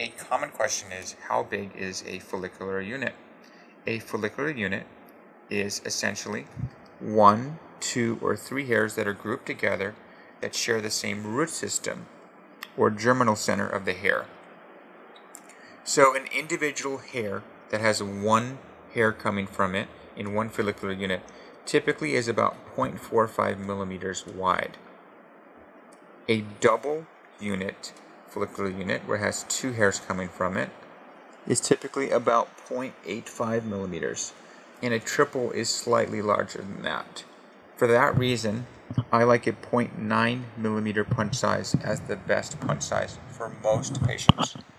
A common question is how big is a follicular unit? A follicular unit is essentially one, two, or three hairs that are grouped together that share the same root system or germinal center of the hair. So an individual hair that has one hair coming from it in one follicular unit typically is about 0.45 millimeters wide. A double unit follicular unit, where it has two hairs coming from it, is typically about 0.85 millimeters, and a triple is slightly larger than that. For that reason, I like a 0.9 millimeter punch size as the best punch size for most patients.